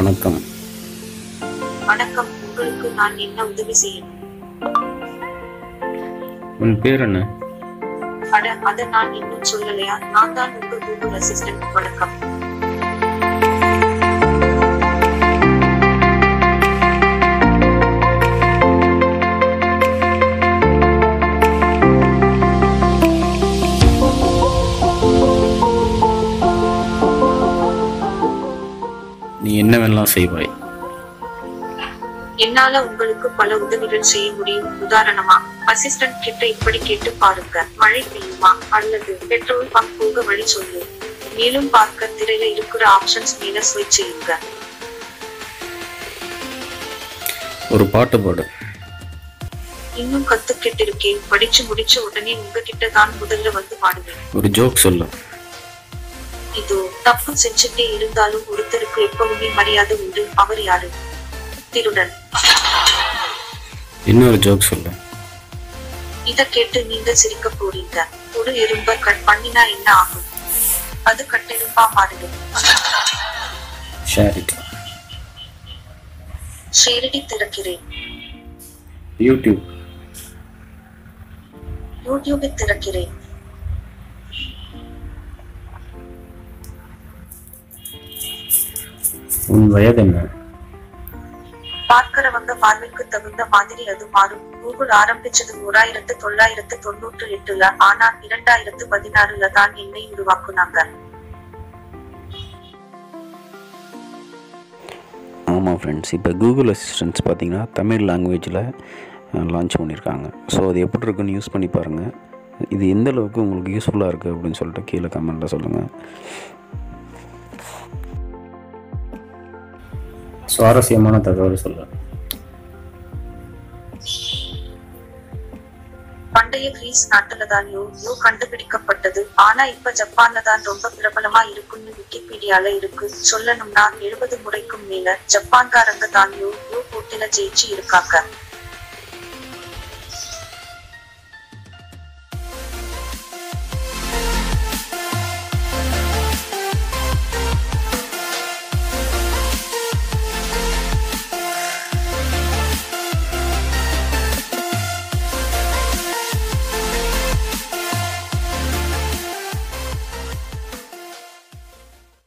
வணக்கம். வணக்கம். உங்களுக்கு நான் என்ன உதவி செய்யணும்? உன் பேர் என்ன? அட அத நான் இன்னும் சொல்லலையா? நான் தான் உங்க கூகுள் அசிஸ்டன்ட் வணக்கம். நீ என்னவெல்லாம் செய்வாய். என்னால உங்களுக்கு பல உதவிகள் செய்ய முடியும். உதாரணமா அசிஸ்டன்ட் கிட்ட இப்படி கேட்டு பாருங்க. மழை பெய்யுமா? அல்லது பெட்ரோல் பம்ப் போக வழி சொல்லு. மேலும் பார்க்க திரையில இருக்கிற ஆப்ஷன்ஸ் மேல ஸ்விட்ச் செய்யுங்க. ஒரு பாட்டு பாடு. இன்னும் கத்துக்கிட்டு இருக்கேன் படிச்சு முடிச்ச உடனே உங்ககிட்ட தான் முதல்ல வந்து பாடுவேன். ஒரு ஜோக் சொல்லு. இதோ தப்பு செஞ்சுட்டே இருந்தாலும் ஒருத்தருக்கு எப்பவுமே மரியாதை உண்டு. அவர் யாரு? திருடன். இன்னொரு ஜோக் சொல்லு. இத கேட்டு நீங்க சிரிக்க போறீங்க. ஒரு எறும்ப கட் பண்ணினா என்ன ஆகும்? அது கட்டெரும்பா மாறிடும் ஷேரடி திறக்கிறேன். யூடியூப் யூடியூபை திறக்கிறேன். உன் வயது என்ன? பார்க்கிறவங்க பார்வைக்கு தகுந்த மாதிரி அது மாறும். கூகுள் ஆரம்பிச்சது ஓராயிரத்து தொள்ளாயிரத்து தொண்ணூற்று எட்டுல ஆனா இரண்டாயிரத்து பதினாறுல தான் என்னை உருவாக்குனாங்க. ஆமாம் ஃப்ரெண்ட்ஸ் இப்போ கூகுள் அசிஸ்டன்ஸ் பார்த்தீங்கன்னா தமிழ் லாங்குவேஜில் லான்ச் பண்ணியிருக்காங்க ஸோ அது எப்படி இருக்குன்னு யூஸ் பண்ணி பாருங்கள் இது எந்த அளவுக்கு உங்களுக்கு யூஸ்ஃபுல்லாக இருக்குது அப்படின்னு சொல்லிட்டு கீழே கமெண்ட்டில் சொல்லுங்கள் சுவாரஸ்யமான தகவல் சொல்லு பண்டைய கிரீஸ் நாட்டுல தான் யோ யோ கண்டுபிடிக்கப்பட்டது. ஆனா இப்ப ஜப்பான்ல தான் ரொம்ப பிரபலமா இருக்குன்னு விக்கிபீடியால இருக்கு. சொல்லணும்னா எழுபது முறைக்கும் மேல ஜப்பான்காரங்க தான் யோ யோ போட்டில ஜெயிச்சு இருக்காங்க.